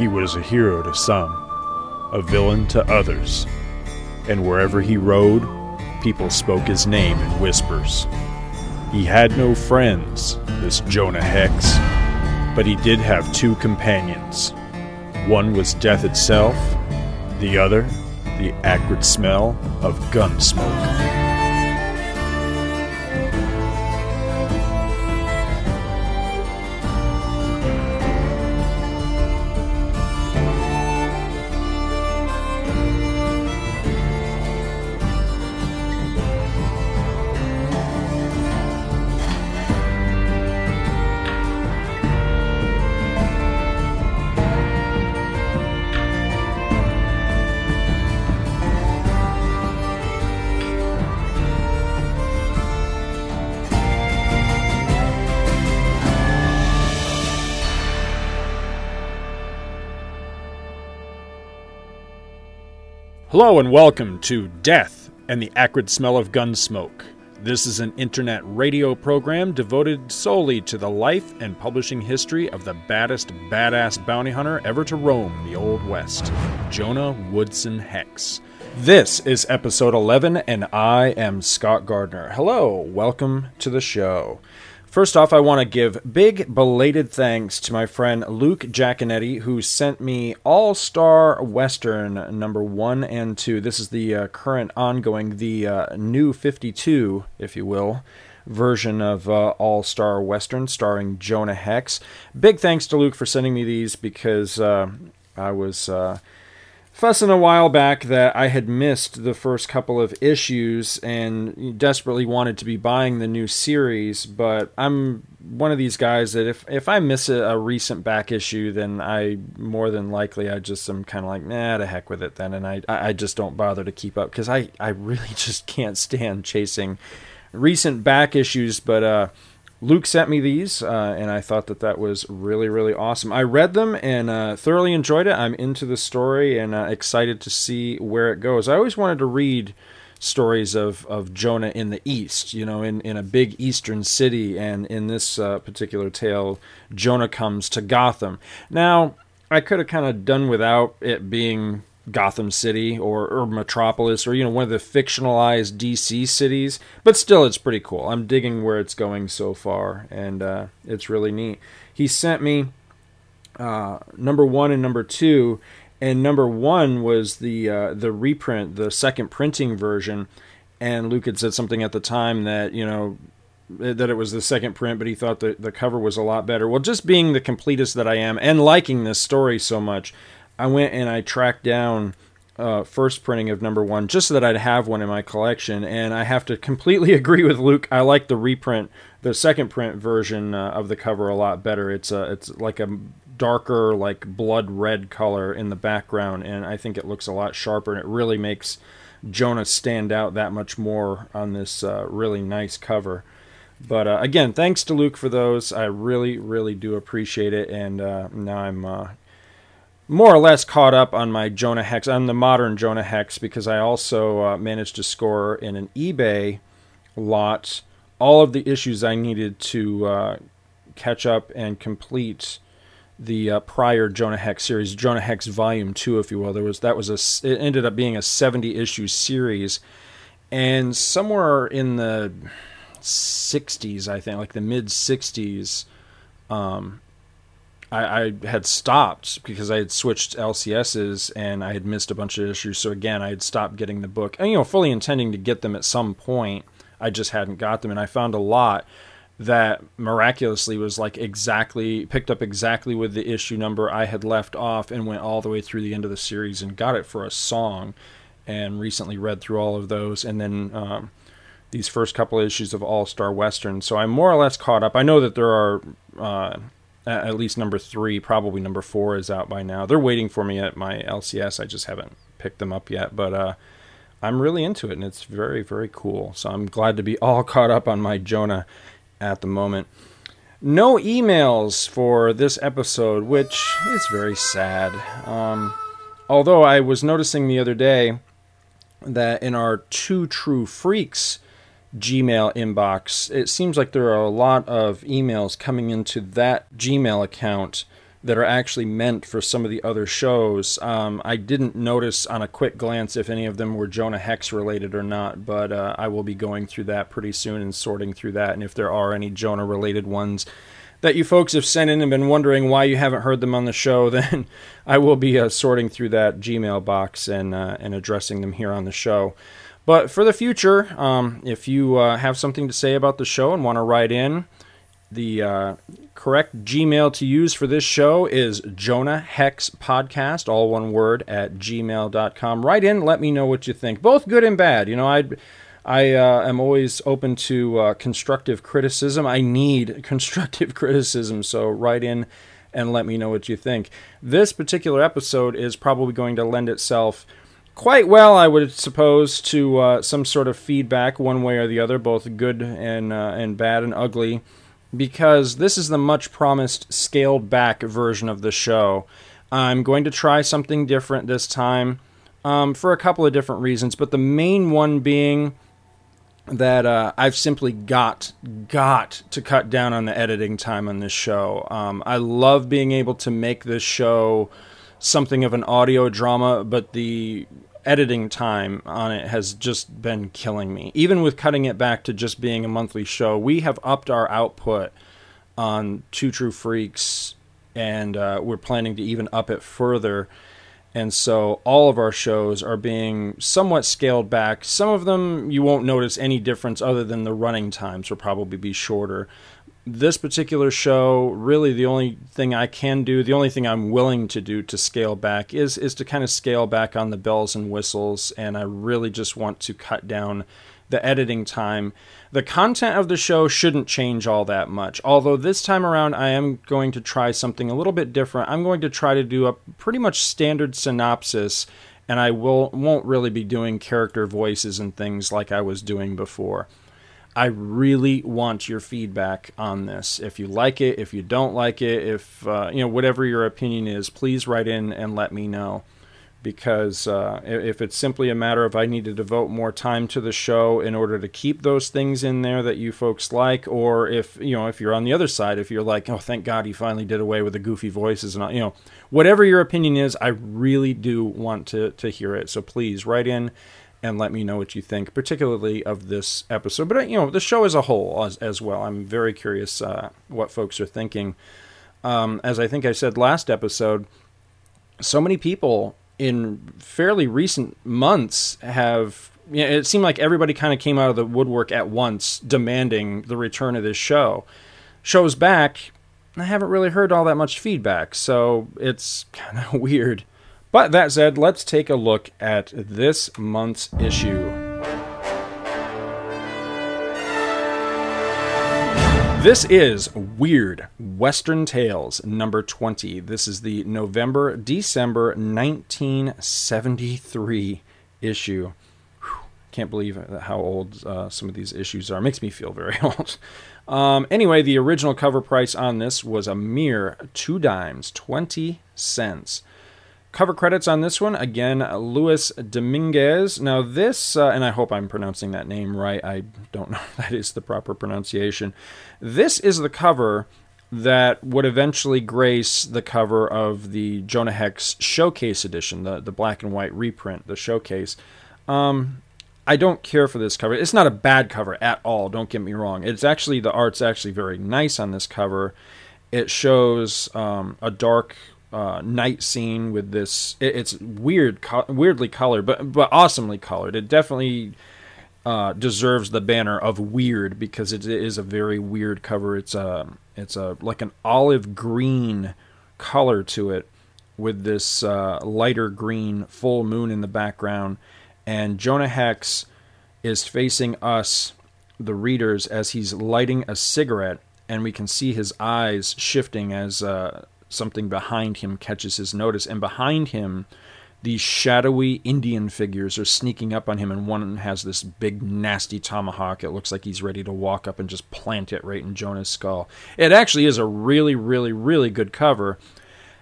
He was a hero to some, a villain to others, and wherever he rode, people spoke his name in whispers. He had no friends, this Jonah Hex, but he did have two companions. One was death itself, the other, the acrid smell of gun smoke. Hello and welcome to Death and the Acrid Smell of Gunsmoke. This is an internet radio program devoted solely to the life and publishing history of the baddest badass bounty hunter ever to roam the Old West, Jonah Woodson Hex. This is episode 11, and I am Scott Gardner. Hello, welcome to the show. First off, I want to give big belated thanks to my friend Luke Giaconetti, who sent me All Star Western number one and two. This is the uh, current ongoing, the uh, new 52, if you will, version of uh, All Star Western starring Jonah Hex. Big thanks to Luke for sending me these because uh, I was uh, fussing a while back that I had missed the first couple of issues and desperately wanted to be buying the new series, but I'm one of these guys that if if I miss a, a recent back issue, then I more than likely I just am kind of like nah, to heck with it then, and I I just don't bother to keep up because I I really just can't stand chasing recent back issues, but uh Luke sent me these, uh, and I thought that that was really, really awesome. I read them and uh, thoroughly enjoyed it. I'm into the story and uh, excited to see where it goes. I always wanted to read stories of, of Jonah in the East, you know, in, in a big Eastern city. And in this uh, particular tale, Jonah comes to Gotham. Now, I could have kind of done without it being Gotham City or, or Metropolis or you know one of the fictionalized DC cities, but still it's pretty cool. I'm digging where it's going so far, and uh, it's really neat. He sent me uh, number one and number two, and number one was the uh, the reprint, the second printing version. And Luke had said something at the time that you know that it was the second print, but he thought that the cover was a lot better. Well, just being the completist that I am and liking this story so much, I went and I tracked down uh, first printing of number one just so that I'd have one in my collection. And I have to completely agree with Luke. I like the reprint, the second print version uh, of the cover a lot better. It's a, it's like a darker, like blood red color in the background, and I think it looks a lot sharper. And it really makes Jonah stand out that much more on this uh, really nice cover. But uh, again, thanks to Luke for those. I really, really do appreciate it. And uh, now I'm uh, more or less caught up on my Jonah Hex, on the modern Jonah Hex, because I also uh, managed to score in an eBay lot all of the issues I needed to uh, catch up and complete the uh, prior Jonah Hex series, Jonah Hex Volume Two, if you will. There was that was a it ended up being a seventy issue series, and somewhere in the '60s, I think, like the mid '60s. Um, I, I, had stopped because I had switched LCSs and I had missed a bunch of issues. So again, I had stopped getting the book, and you know, fully intending to get them at some point. I just hadn't got them, and I found a lot that miraculously was like exactly picked up exactly with the issue number I had left off, and went all the way through the end of the series and got it for a song. And recently read through all of those, and then. Um, these first couple issues of All Star Western, so I'm more or less caught up. I know that there are uh, at least number three, probably number four is out by now. They're waiting for me at my LCS. I just haven't picked them up yet, but uh, I'm really into it, and it's very, very cool. So I'm glad to be all caught up on my Jonah at the moment. No emails for this episode, which is very sad. Um, although I was noticing the other day that in our Two True Freaks Gmail inbox, it seems like there are a lot of emails coming into that Gmail account that are actually meant for some of the other shows. Um, I didn't notice on a quick glance if any of them were Jonah Hex related or not, but uh, I will be going through that pretty soon and sorting through that. And if there are any Jonah related ones that you folks have sent in and been wondering why you haven't heard them on the show, then I will be uh, sorting through that Gmail box and uh, and addressing them here on the show. But for the future, um, if you uh, have something to say about the show and want to write in, the uh, correct Gmail to use for this show is Jonah Hex Podcast, all one word, at gmail.com. Write in, let me know what you think, both good and bad. You know, I I uh, am always open to uh, constructive criticism. I need constructive criticism, so write in and let me know what you think. This particular episode is probably going to lend itself quite well, I would suppose, to uh, some sort of feedback, one way or the other, both good and uh, and bad and ugly because this is the much promised scaled back version of the show. I'm going to try something different this time um, for a couple of different reasons, but the main one being that uh, I've simply got got to cut down on the editing time on this show. Um, I love being able to make this show something of an audio drama, but the editing time on it has just been killing me. Even with cutting it back to just being a monthly show, we have upped our output on Two True Freaks, and uh, we're planning to even up it further. And so all of our shows are being somewhat scaled back. Some of them you won't notice any difference other than the running times will probably be shorter this particular show, really the only thing I can do, the only thing I'm willing to do to scale back is is to kind of scale back on the bells and whistles, and I really just want to cut down the editing time. The content of the show shouldn't change all that much. Although this time around I am going to try something a little bit different. I'm going to try to do a pretty much standard synopsis and I will won't really be doing character voices and things like I was doing before. I really want your feedback on this. If you like it, if you don't like it, if uh, you know whatever your opinion is, please write in and let me know. Because uh, if it's simply a matter of I need to devote more time to the show in order to keep those things in there that you folks like, or if you know if you're on the other side, if you're like, oh, thank God he finally did away with the goofy voices and all, you know, whatever your opinion is, I really do want to to hear it. So please write in and let me know what you think, particularly of this episode. But you know, the show as a whole as, as well. I'm very curious uh, what folks are thinking. Um, as I think I said last episode, so many people in fairly recent months have. You know, it seemed like everybody kind of came out of the woodwork at once, demanding the return of this show. Shows back, I haven't really heard all that much feedback, so it's kind of weird. But that said, let's take a look at this month's issue. This is Weird Western Tales number 20. This is the November December 1973 issue. Whew, can't believe how old uh, some of these issues are. Makes me feel very old. Um, anyway, the original cover price on this was a mere two dimes, 20 cents. Cover credits on this one again, Luis Dominguez. Now, this, uh, and I hope I'm pronouncing that name right, I don't know if that is the proper pronunciation. This is the cover that would eventually grace the cover of the Jonah Hex Showcase edition, the, the black and white reprint, the showcase. Um, I don't care for this cover. It's not a bad cover at all, don't get me wrong. It's actually, the art's actually very nice on this cover. It shows um, a dark uh, night scene with this. It, it's weird, co- weirdly colored, but but awesomely colored. It definitely uh, deserves the banner of weird because it is a very weird cover. It's a it's a like an olive green color to it with this uh, lighter green full moon in the background, and Jonah Hex is facing us, the readers, as he's lighting a cigarette, and we can see his eyes shifting as uh, something behind him catches his notice, and behind him, these shadowy Indian figures are sneaking up on him, and one has this big, nasty tomahawk. It looks like he's ready to walk up and just plant it right in Jonah's skull. It actually is a really, really, really good cover.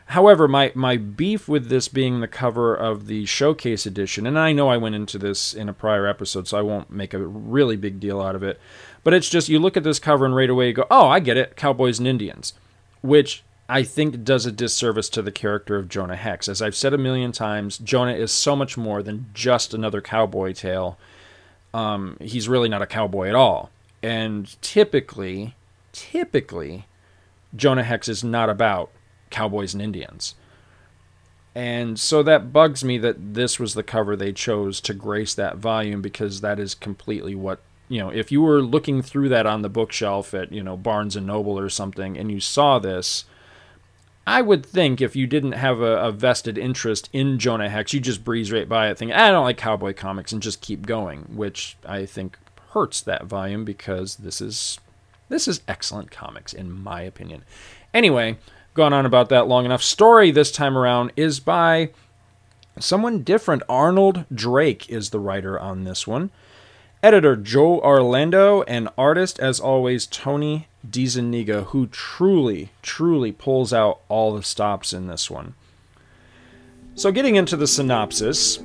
However, my, my beef with this being the cover of the showcase edition, and I know I went into this in a prior episode, so I won't make a really big deal out of it, but it's just you look at this cover and right away you go, oh, I get it, Cowboys and Indians, which I think does a disservice to the character of Jonah Hex. As I've said a million times, Jonah is so much more than just another cowboy tale. Um, he's really not a cowboy at all. And typically, typically, Jonah Hex is not about cowboys and Indians. And so that bugs me that this was the cover they chose to grace that volume because that is completely what you know, if you were looking through that on the bookshelf at, you know, Barnes and Noble or something and you saw this, I would think if you didn't have a, a, vested interest in Jonah Hex, you just breeze right by it, think, ah, I don't like cowboy comics, and just keep going, which I think hurts that volume because this is this is excellent comics in my opinion. Anyway, gone on about that long enough. Story this time around is by someone different. Arnold Drake is the writer on this one. Editor Joe Orlando and artist, as always, Tony DeZuniga, who truly, truly pulls out all the stops in this one. So, getting into the synopsis,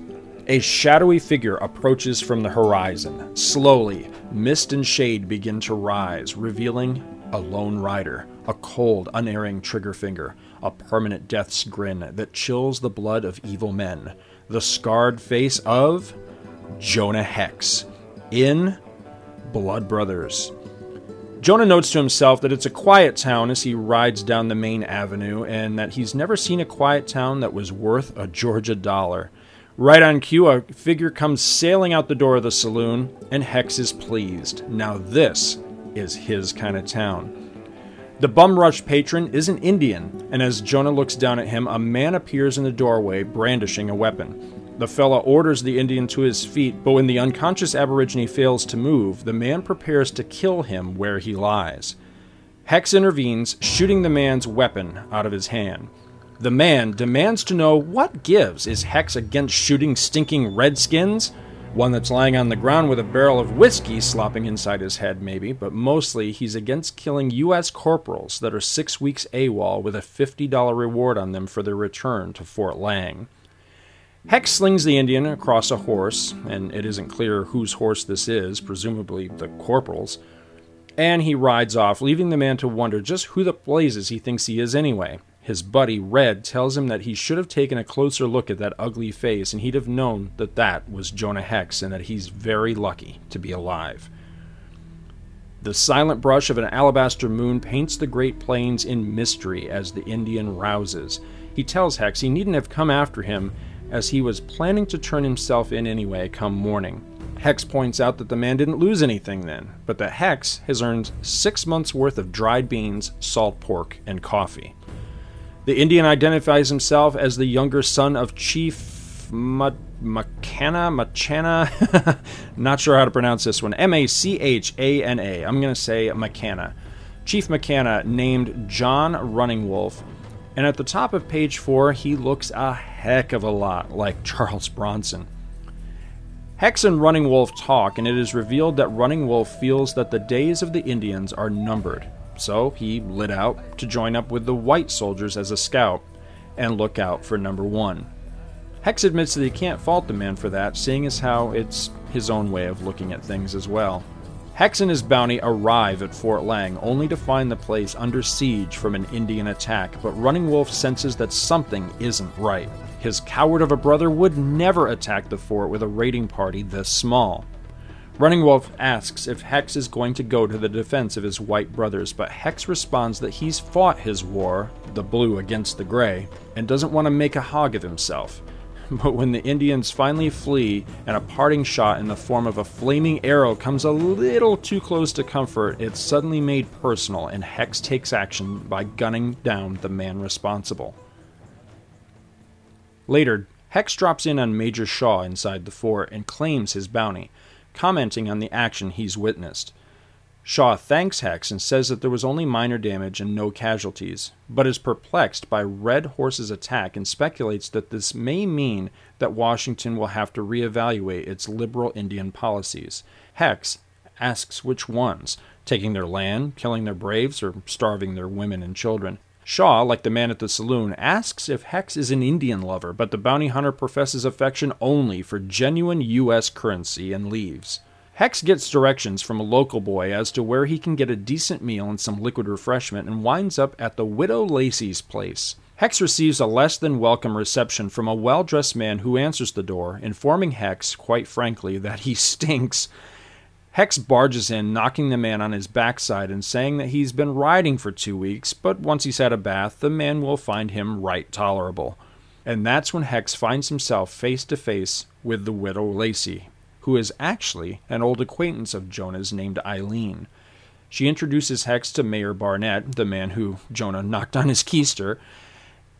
a shadowy figure approaches from the horizon. Slowly, mist and shade begin to rise, revealing a lone rider, a cold, unerring trigger finger, a permanent death's grin that chills the blood of evil men, the scarred face of Jonah Hex in Blood Brothers. Jonah notes to himself that it's a quiet town as he rides down the main avenue, and that he's never seen a quiet town that was worth a Georgia dollar. Right on cue, a figure comes sailing out the door of the saloon, and Hex is pleased. Now, this is his kind of town. The bum rush patron is an Indian, and as Jonah looks down at him, a man appears in the doorway brandishing a weapon. The fella orders the Indian to his feet, but when the unconscious Aborigine fails to move, the man prepares to kill him where he lies. Hex intervenes, shooting the man's weapon out of his hand. The man demands to know what gives. Is Hex against shooting stinking redskins? One that's lying on the ground with a barrel of whiskey slopping inside his head, maybe, but mostly he's against killing U.S. corporals that are six weeks AWOL with a $50 reward on them for their return to Fort Lang. Hex slings the Indian across a horse, and it isn't clear whose horse this is, presumably the corporal's, and he rides off, leaving the man to wonder just who the blazes he thinks he is anyway. His buddy, Red, tells him that he should have taken a closer look at that ugly face, and he'd have known that that was Jonah Hex, and that he's very lucky to be alive. The silent brush of an alabaster moon paints the Great Plains in mystery as the Indian rouses. He tells Hex he needn't have come after him, as he was planning to turn himself in anyway come morning. Hex points out that the man didn't lose anything then, but that Hex has earned six months' worth of dried beans, salt pork, and coffee. The Indian identifies himself as the younger son of Chief Macana, Machana, not sure how to pronounce this one, M A C H A N A. I'm going to say Macana. Chief Macana named John Running Wolf and at the top of page 4, he looks a heck of a lot like Charles Bronson. Hex and Running Wolf talk, and it is revealed that Running Wolf feels that the days of the Indians are numbered. So he lit out to join up with the white soldiers as a scout and look out for number one. Hex admits that he can't fault the man for that, seeing as how it's his own way of looking at things as well. Hex and his bounty arrive at Fort Lang only to find the place under siege from an Indian attack, but Running Wolf senses that something isn't right. His coward of a brother would never attack the fort with a raiding party this small. Running Wolf asks if Hex is going to go to the defense of his white brothers, but Hex responds that he's fought his war, the blue against the gray, and doesn't want to make a hog of himself. But when the Indians finally flee and a parting shot in the form of a flaming arrow comes a little too close to comfort, it's suddenly made personal, and Hex takes action by gunning down the man responsible. Later, Hex drops in on Major Shaw inside the fort and claims his bounty, commenting on the action he's witnessed. Shaw thanks Hex and says that there was only minor damage and no casualties, but is perplexed by Red Horse's attack and speculates that this may mean that Washington will have to reevaluate its liberal Indian policies. Hex asks which ones taking their land, killing their braves, or starving their women and children. Shaw, like the man at the saloon, asks if Hex is an Indian lover, but the bounty hunter professes affection only for genuine U.S. currency and leaves. Hex gets directions from a local boy as to where he can get a decent meal and some liquid refreshment and winds up at the Widow Lacey's place. Hex receives a less than welcome reception from a well dressed man who answers the door, informing Hex, quite frankly, that he stinks. Hex barges in, knocking the man on his backside and saying that he's been riding for two weeks, but once he's had a bath, the man will find him right tolerable. And that's when Hex finds himself face to face with the widow Lacey, who is actually an old acquaintance of Jonah's named Eileen. She introduces Hex to Mayor Barnett, the man who Jonah knocked on his keister,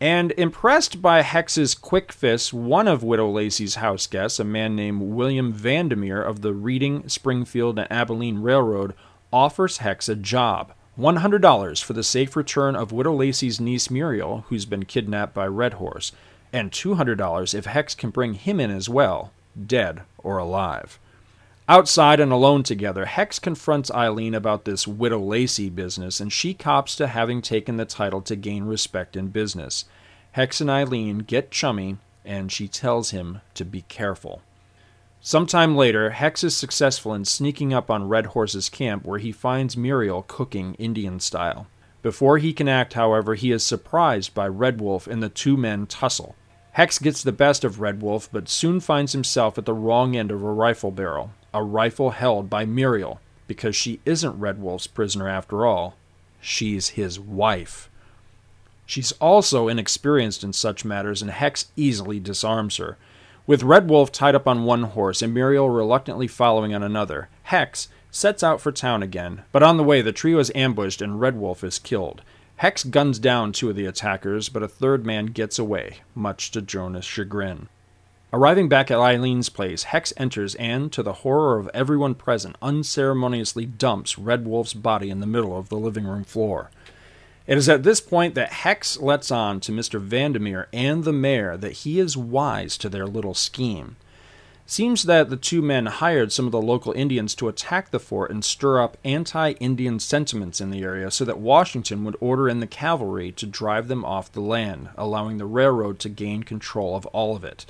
and impressed by Hex's quick fists, one of Widow Lacey's house guests, a man named William Vandermeer of the Reading, Springfield, and Abilene Railroad, offers Hex a job. $100 for the safe return of Widow Lacey's niece Muriel, who's been kidnapped by Red Horse, and $200 if Hex can bring him in as well, dead or alive. Outside and alone together, Hex confronts Eileen about this Widow Lacey business, and she cops to having taken the title to gain respect in business. Hex and Eileen get chummy, and she tells him to be careful. Sometime later, Hex is successful in sneaking up on Red Horse's camp where he finds Muriel cooking Indian style. Before he can act, however, he is surprised by Red Wolf and the two men tussle. Hex gets the best of Red Wolf, but soon finds himself at the wrong end of a rifle barrel a rifle held by Muriel, because she isn't Red Wolf's prisoner after all. She's his wife. She's also inexperienced in such matters, and Hex easily disarms her. With Red Wolf tied up on one horse and Muriel reluctantly following on another, Hex sets out for town again, but on the way the trio is ambushed and Red Wolf is killed. Hex guns down two of the attackers, but a third man gets away, much to Jonah's chagrin. Arriving back at Eileen's place, Hex enters and, to the horror of everyone present, unceremoniously dumps Red Wolf's body in the middle of the living room floor. It is at this point that Hex lets on to Mr. Vandermeer and the mayor that he is wise to their little scheme. Seems that the two men hired some of the local Indians to attack the fort and stir up anti Indian sentiments in the area so that Washington would order in the cavalry to drive them off the land, allowing the railroad to gain control of all of it.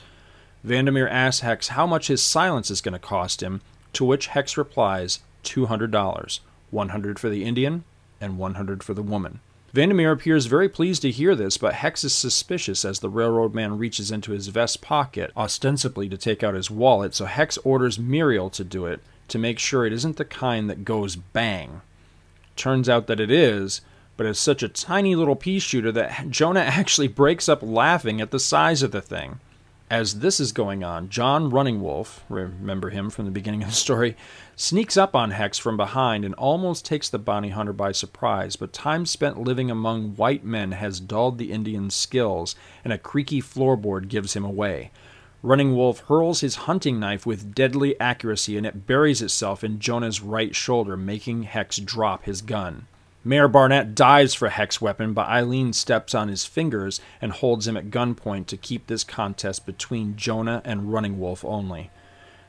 Vandermeer asks Hex how much his silence is going to cost him, to which Hex replies $200, 100 for the Indian and 100 for the woman. Vandermeer appears very pleased to hear this, but Hex is suspicious as the railroad man reaches into his vest pocket, ostensibly to take out his wallet, so Hex orders Muriel to do it to make sure it isn't the kind that goes bang. Turns out that it is, but it's such a tiny little pea shooter that Jonah actually breaks up laughing at the size of the thing. As this is going on, John Running Wolf, remember him from the beginning of the story, sneaks up on Hex from behind and almost takes the bounty hunter by surprise, but time spent living among white men has dulled the Indian's skills, and a creaky floorboard gives him away. Running Wolf hurls his hunting knife with deadly accuracy, and it buries itself in Jonah's right shoulder, making Hex drop his gun. Mayor Barnett dives for Hex weapon, but Eileen steps on his fingers and holds him at gunpoint to keep this contest between Jonah and Running Wolf only.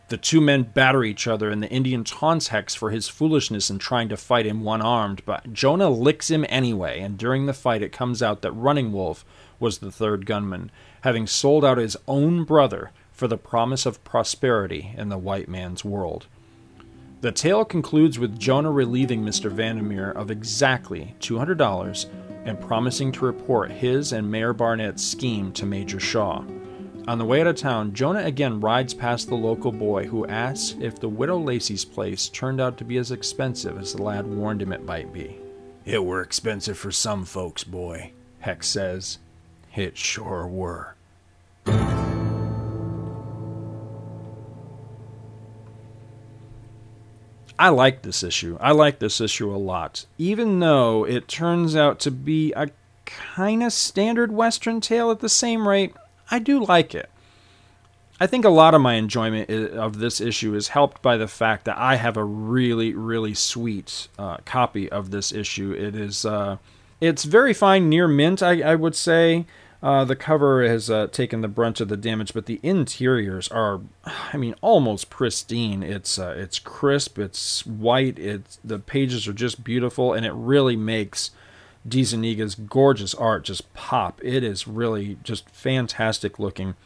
The two men batter each other, and the Indian taunts Hex for his foolishness in trying to fight him one armed, but Jonah licks him anyway, and during the fight it comes out that Running Wolf was the third gunman, having sold out his own brother for the promise of prosperity in the white man's world. The tale concludes with Jonah relieving Mr. Vandermeer of exactly $200 and promising to report his and Mayor Barnett's scheme to Major Shaw. On the way out of town, Jonah again rides past the local boy who asks if the widow Lacey's place turned out to be as expensive as the lad warned him it might be. It were expensive for some folks, boy, Hex says. It sure were. I like this issue. I like this issue a lot. Even though it turns out to be a kind of standard Western tale at the same rate, I do like it. I think a lot of my enjoyment of this issue is helped by the fact that I have a really, really sweet uh, copy of this issue. It is, uh, it's very fine, near mint, I, I would say. Uh, the cover has uh, taken the brunt of the damage, but the interiors are, I mean, almost pristine. It's uh, it's crisp, it's white, it's the pages are just beautiful, and it really makes DeZuniga's gorgeous art just pop. It is really just fantastic looking.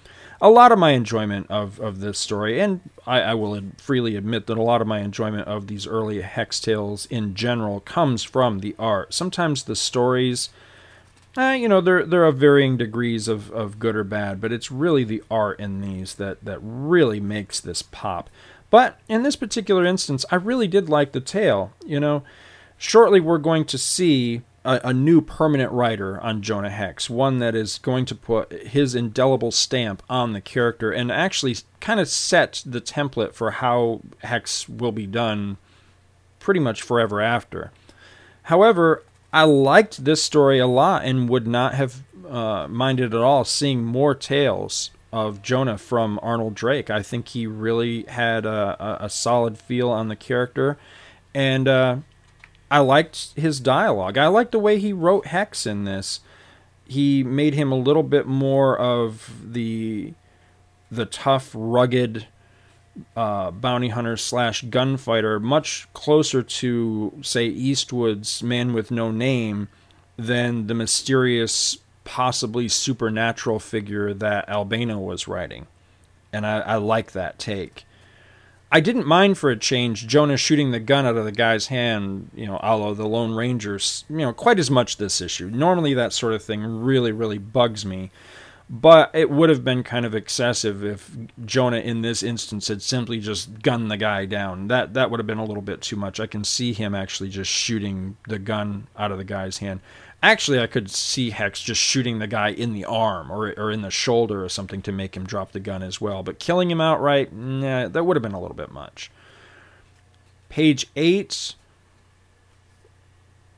a lot of my enjoyment of, of this story, and I, I will freely admit that a lot of my enjoyment of these early Hex tales in general comes from the art. Sometimes the stories, eh, you know, they're they're varying degrees of, of good or bad, but it's really the art in these that that really makes this pop. But in this particular instance, I really did like the tale. You know, shortly we're going to see a, a, new permanent writer on Jonah Hex, one that is going to put his indelible stamp on the character and actually kind of set the template for how Hex will be done pretty much forever after. However, I liked this story a lot and would not have uh, minded at all seeing more tales of Jonah from Arnold Drake. I think he really had a, a, a solid feel on the character, and uh, I liked his dialogue. I liked the way he wrote Hex in this. He made him a little bit more of the the tough, rugged uh, bounty hunter slash gunfighter, much closer to say Eastwood's Man with No Name than the mysterious, possibly supernatural figure that Albano was writing. And I, I like that take. I didn't mind for a change Jonah shooting the gun out of the guy's hand, you know, a the Lone Rangers, you know, quite as much this issue. Normally that sort of thing really, really bugs me. But it would have been kind of excessive if Jonah in this instance had simply just gunned the guy down. That that would have been a little bit too much. I can see him actually just shooting the gun out of the guy's hand. Actually, I could see Hex just shooting the guy in the arm or, or in the shoulder or something to make him drop the gun as well. But killing him outright, nah, that would have been a little bit much. Page 8,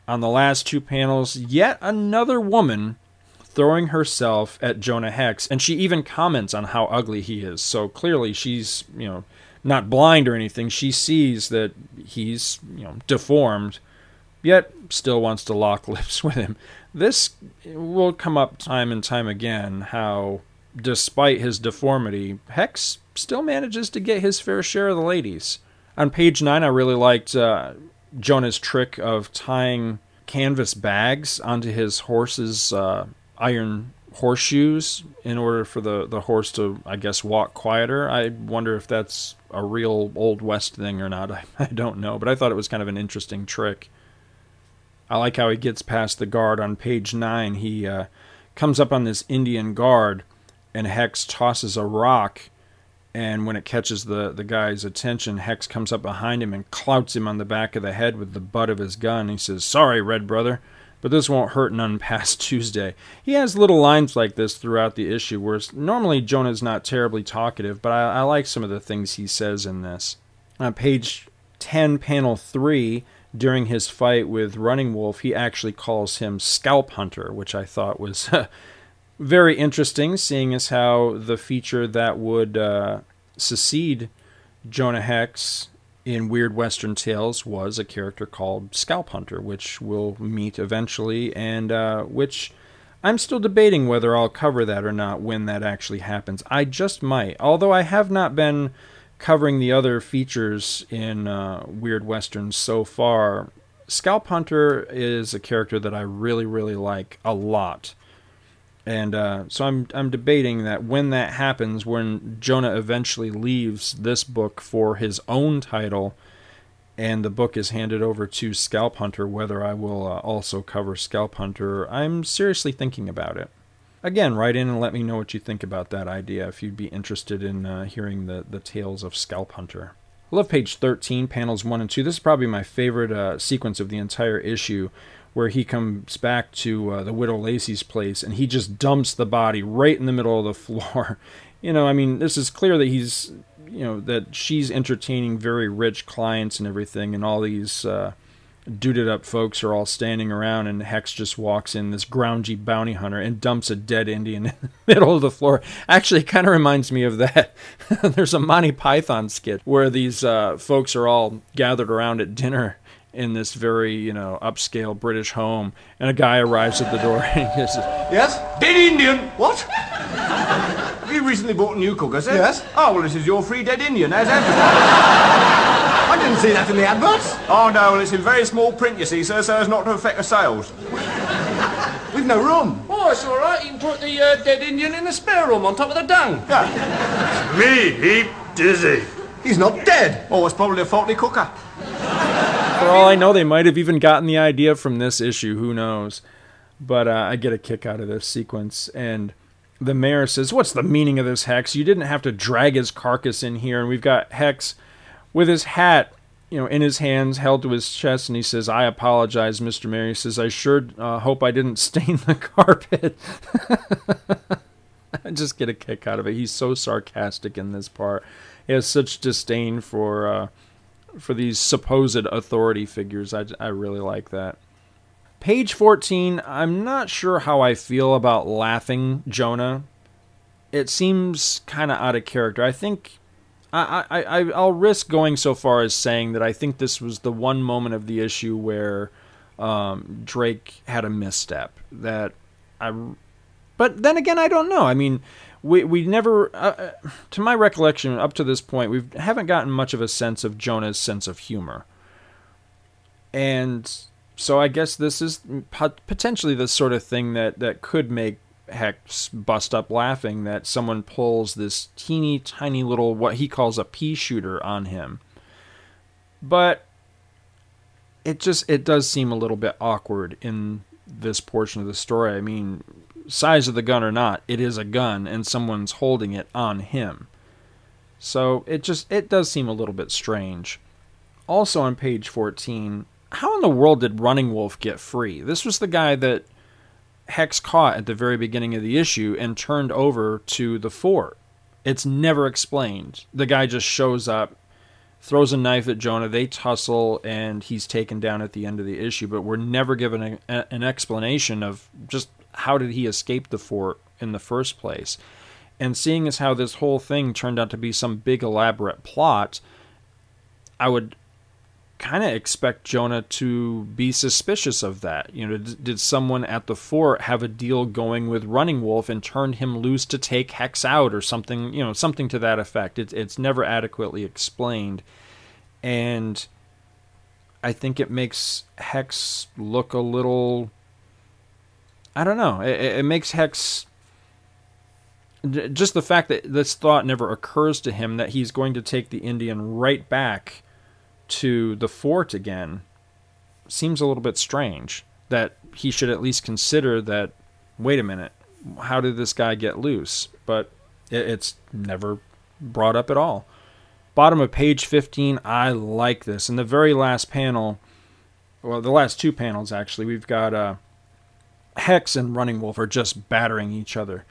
on the last two panels, yet another woman throwing herself at Jonah Hex, and she even comments on how ugly he is. So clearly, she's, you know, not blind or anything. She sees that he's, you know, deformed yet still wants to lock lips with him. This will come up time and time again how, despite his deformity, Hex still manages to get his fair share of the ladies. On page 9, I really liked uh, Jonah's trick of tying canvas bags onto his horse's uh, iron horseshoes in order for the, the horse to, I guess, walk quieter. I wonder if that's a real Old West thing or not. I, I don't know, but I thought it was kind of an interesting trick. I like how he gets past the guard on page nine. He uh, comes up on this Indian guard, and Hex tosses a rock. And when it catches the, the guy's attention, Hex comes up behind him and clouts him on the back of the head with the butt of his gun. He says, Sorry, Red Brother, but this won't hurt none past Tuesday. He has little lines like this throughout the issue, where normally Jonah's not terribly talkative, but I, I like some of the things he says in this. On page 10, panel 3, during his fight with Running Wolf, he actually calls him Scalp Hunter, which I thought was very interesting, seeing as how the feature that would uh, succeed Jonah Hex in Weird Western Tales was a character called Scalp Hunter, which we'll meet eventually, and uh, which I'm still debating whether I'll cover that or not when that actually happens. I just might, although I have not been covering the other features in uh, Weird Westerns so far, Scalp Hunter is a character that I really, really like a lot. And uh, so I'm I'm debating that when that happens, when Jonah eventually leaves this book for his own title, and the book is handed over to Scalp Hunter, whether I will uh, also cover Scalp Hunter, I'm seriously thinking about it again, write in and let me know what you think about that idea if you'd be interested in uh, hearing the, the tales of Scalp Hunter. I love page 13, panels 1 and 2. This is probably my favorite uh, sequence of the entire issue, where he comes back to uh, the Widow Lacey's place and he just dumps the body right in the middle of the floor. you know, I mean, this is clear that he's, you know, that she's entertaining very rich clients and everything, and all these uh, duded up folks are all standing around, and Hex just walks in, this groundy bounty hunter, and dumps a dead Indian in the middle of the floor. Actually, kind of reminds me of that. There's a Monty Python skit where these uh, folks are all gathered around at dinner in this very, you know, upscale British home, and a guy arrives at the door and he says, Yes? Dead Indian! What? Have you recently bought a new cooker, sir? Yes. Oh, well, this is your free dead Indian, as advertised. I didn't see that in the adverts. Oh, no, well, it's in very small print, you see, sir, so as not to affect the sales. We We've no room. Oh, it's all right. You can put the uh, dead Indian in the spare room on top of the dung. Yeah. Me heap dizzy. He's not dead. Oh, it's probably a faulty cooker. For all I know, they might have even gotten the idea from this issue. Who knows? But uh, I get a kick out of this sequence. And the mayor says, What's the meaning of this, Hex? You didn't have to drag his carcass in here. And we've got Hex with his hat you know, in his hands, held to his chest, and he says, "I apologize, Mister Mayor." He says, "I sure uh, hope I didn't stain the carpet." I just get a kick out of it. He's so sarcastic in this part. He has such disdain for uh, for these supposed authority figures. I, I really like that. Page 14, I'm not sure how I feel about laughing Jonah. It seems kind of out of character. I think I, I, I, I'll risk going so far as saying that I think this was the one moment of the issue where um, Drake had a misstep. That I, but then again, I don't know. I mean, we we never, uh, uh to my recollection, up to this point, we haven't gotten much of a sense of Jonah's sense of humor, and so I guess this is potentially the sort of thing that that could make Hex bust up laughing that someone pulls this teeny tiny little what he calls a pea shooter on him. But it just it does seem a little bit awkward in this portion of the story. I mean, size of the gun or not, it is a gun and someone's holding it on him. So it just it does seem a little bit strange. Also on page 14, how in the world did Running Wolf get free? This was the guy that Hex caught at the very beginning of the issue and turned over to the fort. It's never explained. The guy just shows up, throws a knife at Jonah, they tussle, and he's taken down at the end of the issue. But we're never given a, an explanation of just how did he escape the fort in the first place. And seeing as how this whole thing turned out to be some big elaborate plot, I would kind of expect Jonah to be suspicious of that. You know, did, did, someone at the fort have a deal going with Running Wolf and turned him loose to take Hex out or something? You know, something to that effect. It's it's never adequately explained, and I think it makes Hex look a little. I don't know. It, it makes Hex just the fact that this thought never occurs to him that he's going to take the Indian right back to the fort again seems a little bit strange. That he should at least consider that. Wait a minute, how did this guy get loose? But it's never brought up at all. Bottom of page 15, I like this. In the very last panel, well, the last two panels actually, we've got uh, Hex and Running Wolf are just battering each other.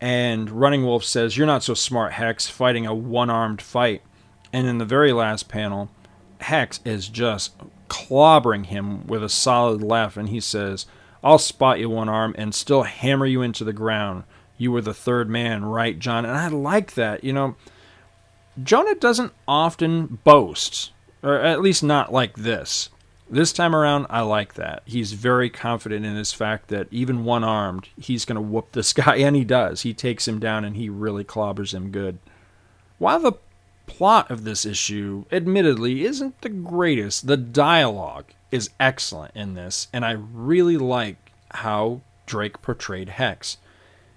And Running Wolf says, You're not so smart, Hex, fighting a one armed fight. And in the very last panel, Hex is just clobbering him with a solid left, and he says, I'll spot you one arm and still hammer you into the ground. You were the third man, right, John? And I like that. You know, Jonah doesn't often boast, or at least not like this. This time around, I like that. He's very confident in his fact that even one armed, he's going to whoop this guy, and he does. He takes him down and he really clobbers him good. While the plot of this issue, admittedly, isn't the greatest. The dialogue is excellent in this, and I really like how Drake portrayed Hex.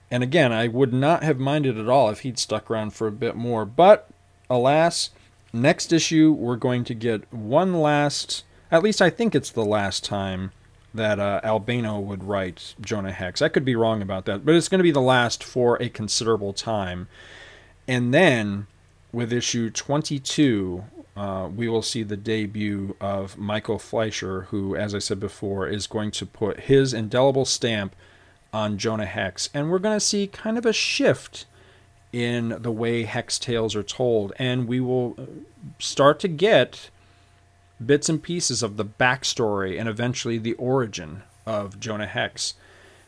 And again, I would not have minded at all if he'd stuck around for a bit more, but alas, next issue we're going to get one last, at least I think it's the last time that uh, Albano would write Jonah Hex. I could be wrong about that, but it's going to be the last for a considerable time. And then with issue 22, uh, we will see the debut of Michael Fleischer, who, as I said before, is going to put his indelible stamp on Jonah Hex. And we're going to see kind of a shift in the way Hex tales are told. And we will uh, start to get bits and pieces of the backstory and eventually the origin of Jonah Hex.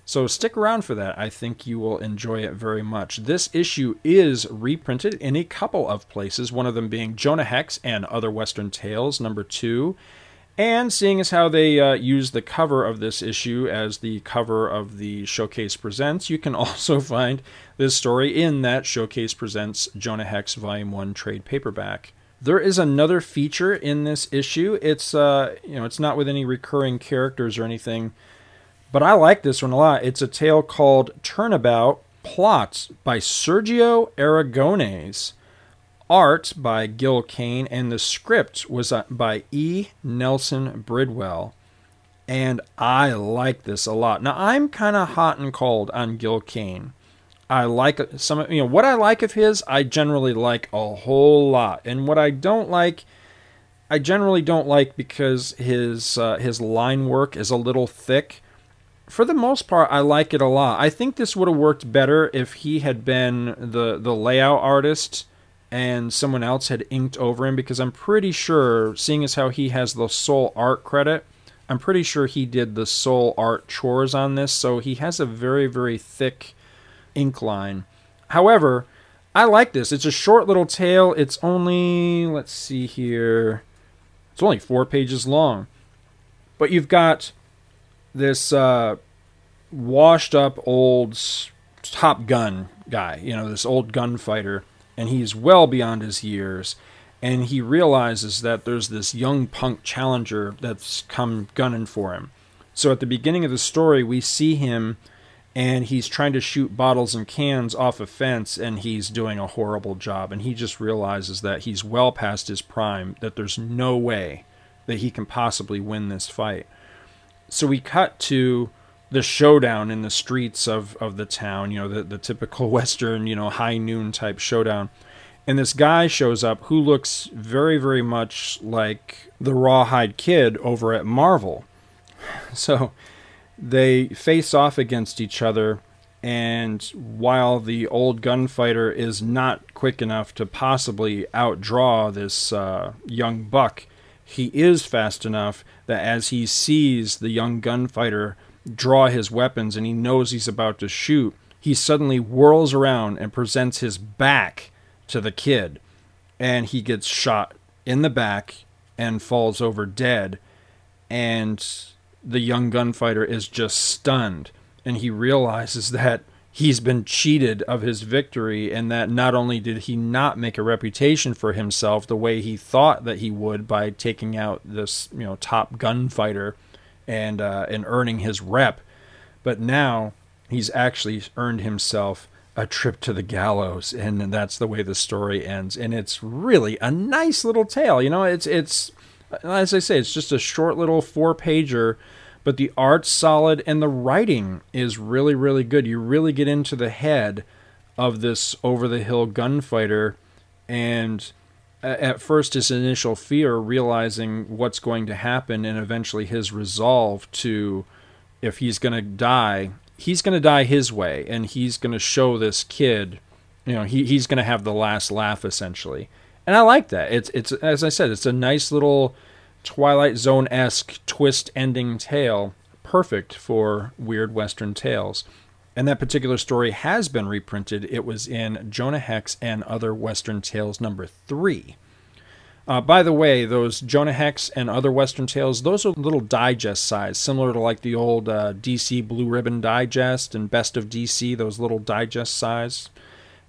So stick around for that. I think you will enjoy it very much. This issue is reprinted in a couple of places, one of them being Jonah Hex and Other Western Tales, number two. And seeing as how they uh, use the cover of this issue as the cover of the Showcase Presents, you can also find this story in that Showcase Presents Jonah Hex Volume 1 trade paperback. There is another feature in this issue. It's uh, you know, it's not with any recurring characters or anything But I like this one a lot. It's a tale called Turnabout Plots by Sergio Aragones. Art by Gil Kane, and the script was uh, by E. Nelson Bridwell. And I like this a lot. Now, I'm kind of hot and cold on Gil Kane. I like some, you know, what I like of his, I generally like a whole lot. And what I don't like, I generally don't like because his uh, his line work is a little thick. For the most part, I like it a lot. I think this would have worked better if he had been the the layout artist and someone else had inked over him because I'm pretty sure, seeing as how he has the sole art credit, I'm pretty sure he did the sole art chores on this, so he has a very, very thick ink line. However, I like this. It's a short little tale. It's only, let's see here, it's only four pages long. But you've got this uh, washed up old Top Gun guy, you know, this old gunfighter and he's well beyond his years. And he realizes that there's this young punk challenger that's come gunning for him. So at the beginning of the story, we see him and he's trying to shoot bottles and cans off a fence and he's doing a horrible job. And he just realizes that he's well past his prime, that there's no way that he can possibly win this fight. So we cut to the showdown in the streets of, of the town, you know, the, the typical Western, you know, high noon type showdown. And this guy shows up who looks very, very much like the Rawhide Kid over at Marvel. So they face off against each other, and while the old gunfighter is not quick enough to possibly outdraw this uh, young buck, he is fast enough that as he sees the young gunfighter draw his weapons and he knows he's about to shoot, he suddenly whirls around and presents his back to the kid. And he gets shot in the back and falls over dead. And the young gunfighter is just stunned. And he realizes that he's been cheated of his victory and that not only did he not make a reputation for himself the way he thought that he would by taking out this you know top gunfighter and uh, and earning his rep, but now he's actually earned himself a trip to the gallows, and that's the way the story ends. And it's really a nice little tale. You know, it's it's as I say, it's just a short little four pager, but the art's solid and the writing is really really good. You really get into the head of this over the hill gunfighter and at first his initial fear, realizing what's going to happen, and eventually his resolve to, if he's going to die, he's going to die his way, and he's going to show this kid, you know, he, he's going to have the last laugh essentially. And I like that. It's it's as I said, it's a nice little Twilight Zone esque twist ending tale, perfect for weird Western tales. And that particular story has been reprinted. It was in Jonah Hex and Other Western Tales number three. Uh, by the way, those Jonah Hex and other Western Tales, those are little digest size, similar to like the old uh, DC Blue Ribbon Digest and Best of DC, those little digest size.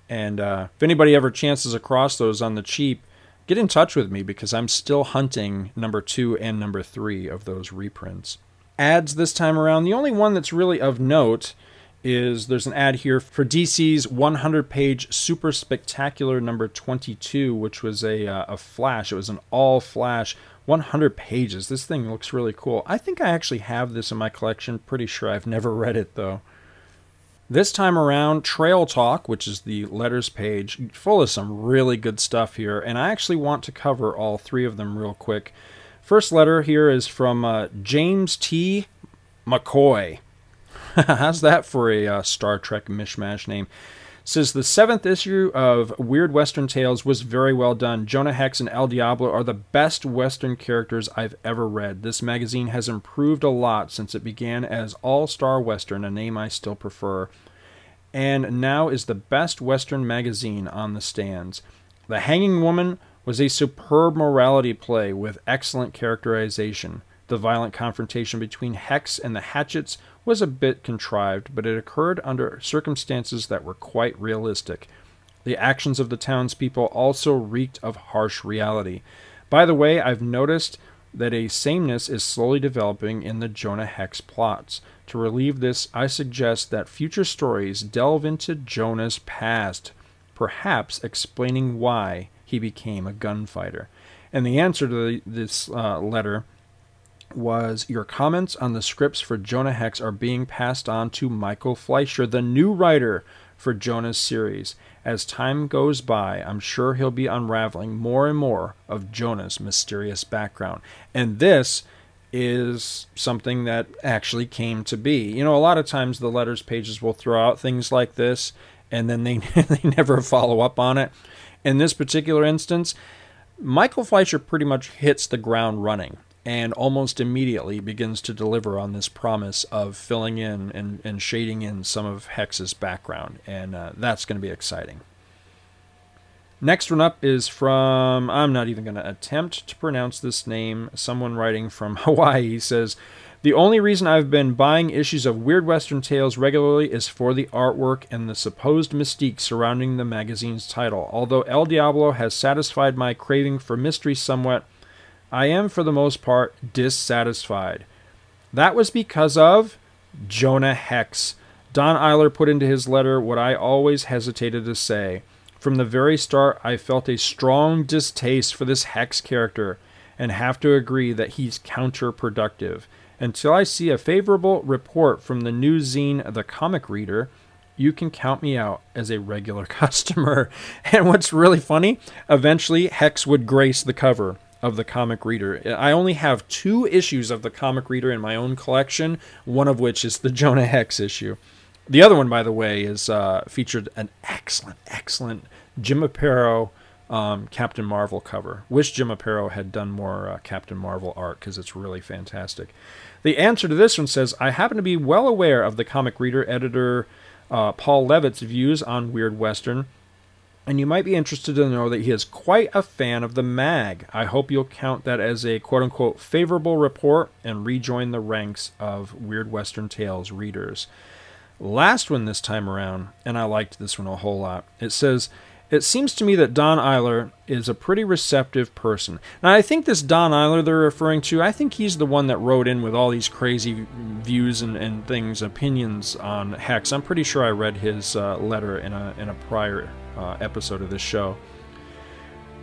And uh, if anybody ever chances across those on the cheap, get in touch with me because I'm still hunting number two and number three of those reprints. Ads this time around, the only one that's really of note is there's an ad here for DC's 100 page super spectacular number 22, which was a, uh, a flash. It was an all flash 100 pages. This thing looks really cool. I think I actually have this in my collection. Pretty sure I've never read it though. This time around, Trail Talk, which is the letters page, full of some really good stuff here, and I actually want to cover all three of them real quick. First letter here is from uh, James T. McCoy. How's that for a uh, Star Trek mishmash name? Says the seventh issue of Weird Western Tales was very well done. Jonah Hex and El Diablo are the best Western characters I've ever read. This magazine has improved a lot since it began as All Star Western, a name I still prefer, and now is the best Western magazine on the stands. The Hanging Woman was a superb morality play with excellent characterization. The violent confrontation between Hex and the Hatchets was a bit contrived, but it occurred under circumstances that were quite realistic. The actions of the townspeople also reeked of harsh reality. By the way, I've noticed that a sameness is slowly developing in the Jonah Hex plots. To relieve this, I suggest that future stories delve into Jonah's past, perhaps explaining why he became a gunfighter. And the answer to this uh, letter was your comments on the scripts for Jonah Hex are being passed on to Michael Fleischer, the new writer for Jonah's series. As time goes by, I'm sure he'll be unraveling more and more of Jonah's mysterious background. And this is something that actually came to be. You know, a lot of times the letters pages will throw out things like this and then they they never follow up on it. In this particular instance, Michael Fleischer pretty much hits the ground running and almost immediately begins to deliver on this promise of filling in and, and shading in some of Hex's background. And uh, that's going to be exciting. Next one up is from, I'm not even going to attempt to pronounce this name, someone writing from Hawaii. Says, The only reason I've been buying issues of Weird Western Tales regularly is for the artwork and the supposed mystique surrounding the magazine's title. Although El Diablo has satisfied my craving for mystery somewhat, I am, for the most part, dissatisfied. That was because of Jonah Hex. Don Eiler put into his letter what I always hesitated to say. From the very start, I felt a strong distaste for this Hex character and have to agree that he's counterproductive. Until I see a favorable report from the new zine, The Comic Reader, you can count me out as a regular customer. And what's really funny, eventually Hex would grace the cover of the comic reader. I only have two issues of the comic reader in my own collection, one of which is the Jonah Hex issue. The other one, by the way, is uh, featured an excellent, excellent Jim Aparo um, Captain Marvel cover. Wish Jim Aparo had done more uh, Captain Marvel art because it's really fantastic. The answer to this one says I happen to be well aware of the comic reader editor uh, Paul Levitz's views on Weird Western and you might be interested to know that he is quite a fan of the mag. I hope you'll count that as a quote unquote favorable report and rejoin the ranks of Weird Western Tales readers. Last one this time around, and I liked this one a whole lot. It says, It seems to me that Don Eiler is a pretty receptive person. Now, I think this Don Eiler they're referring to, I think he's the one that wrote in with all these crazy views and, and things, opinions on Hex. I'm pretty sure I read his uh, letter in a, in a prior uh, episode of this show.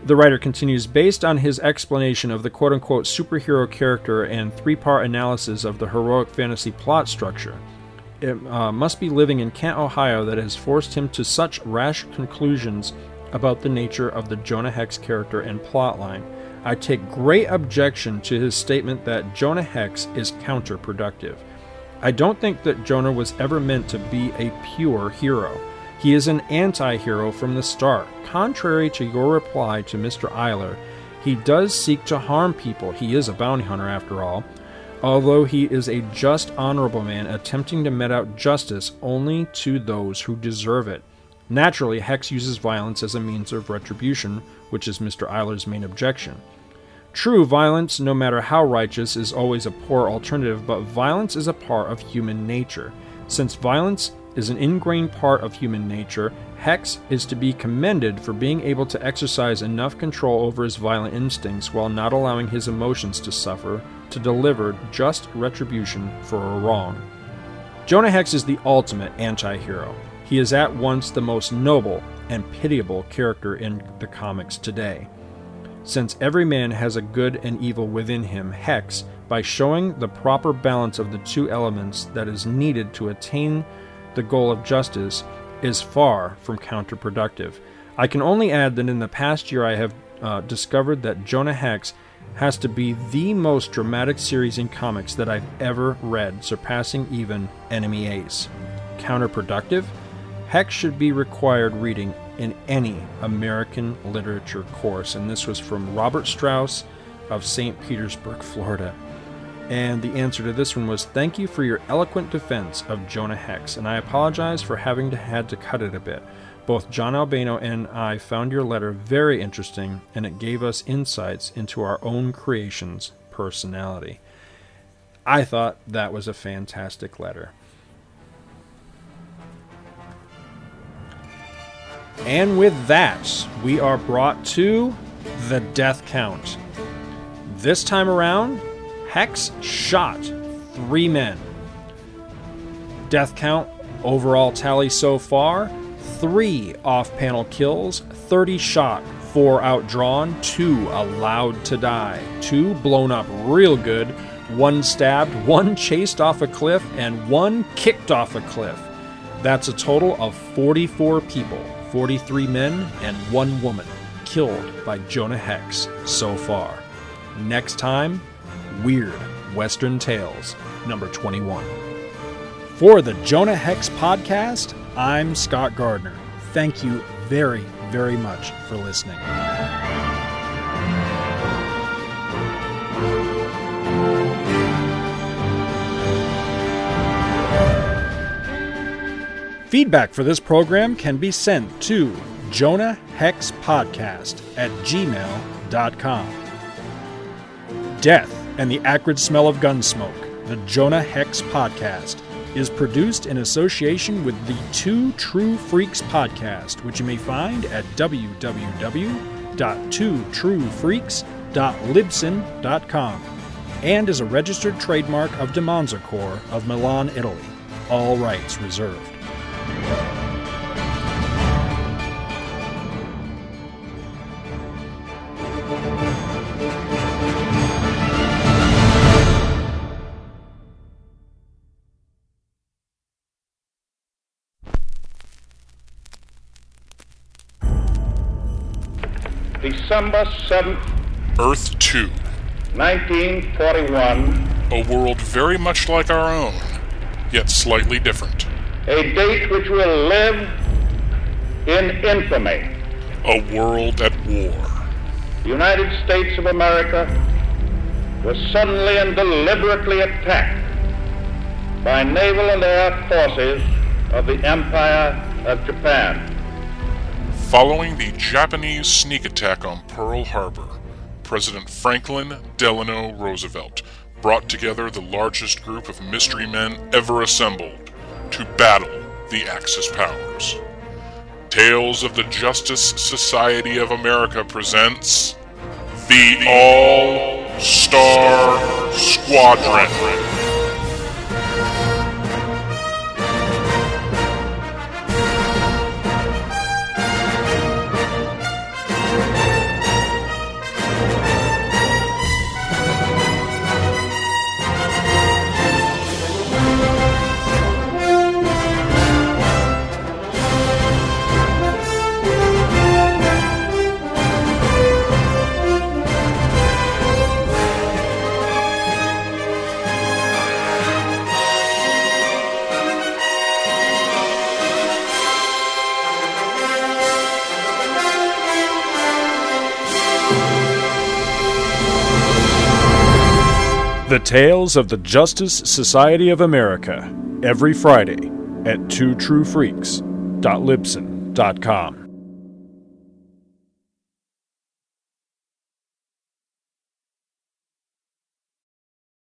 The writer continues based on his explanation of the quote unquote superhero character and three part analysis of the heroic fantasy plot structure. It uh, must be living in Kent, Ohio, that has forced him to such rash conclusions about the nature of the Jonah Hex character and plotline. I take great objection to his statement that Jonah Hex is counterproductive. I don't think that Jonah was ever meant to be a pure hero. He is an anti hero from the start. Contrary to your reply to Mr. Eiler, he does seek to harm people. He is a bounty hunter, after all. Although he is a just, honorable man attempting to mete out justice only to those who deserve it. Naturally, Hex uses violence as a means of retribution, which is Mr. Eiler's main objection. True, violence, no matter how righteous, is always a poor alternative, but violence is a part of human nature. Since violence is an ingrained part of human nature, Hex is to be commended for being able to exercise enough control over his violent instincts while not allowing his emotions to suffer to deliver just retribution for a wrong. Jonah Hex is the ultimate anti hero. He is at once the most noble and pitiable character in the comics today. Since every man has a good and evil within him, Hex, by showing the proper balance of the two elements that is needed to attain the goal of justice is far from counterproductive. I can only add that in the past year I have uh, discovered that Jonah Hex has to be the most dramatic series in comics that I've ever read, surpassing even Enemy Ace. Counterproductive? Hex should be required reading in any American literature course, and this was from Robert Strauss of St. Petersburg, Florida. And the answer to this one was thank you for your eloquent defense of Jonah Hex, and I apologize for having to had to cut it a bit. Both John Albano and I found your letter very interesting, and it gave us insights into our own creation's personality. I thought that was a fantastic letter. And with that, we are brought to the death count. This time around, Hex shot three men. Death count, overall tally so far 3 off panel kills, 30 shot, 4 outdrawn, 2 allowed to die, 2 blown up real good, 1 stabbed, 1 chased off a cliff, and 1 kicked off a cliff. That's a total of 44 people, 43 men, and 1 woman killed by Jonah Hex so far. Next time, Weird Western Tales, number 21. For the Jonah Hex podcast, I'm Scott Gardner. Thank you very, very much for listening. Feedback for this program can be sent to Jonah Hex Podcast at gmail.com. Death and the Acrid Smell of Gunsmoke, the Jonah Hex Podcast, is produced in association with the Two True Freaks podcast, which you may find at www.twotruefreaks.libsyn.com and is a registered trademark of Demonzacore of Milan, Italy. All rights reserved. December 7th, Earth 2, 1941, a world very much like our own, yet slightly different. a date which will live in infamy. A world at war. The United States of America was suddenly and deliberately attacked by naval and air forces of the Empire of Japan. Following the Japanese sneak attack on Pearl Harbor, President Franklin Delano Roosevelt brought together the largest group of mystery men ever assembled to battle the Axis powers. Tales of the Justice Society of America presents the All Star Squadron. The Tales of the Justice Society of America, every Friday at twotruefreaks.libsyn.com.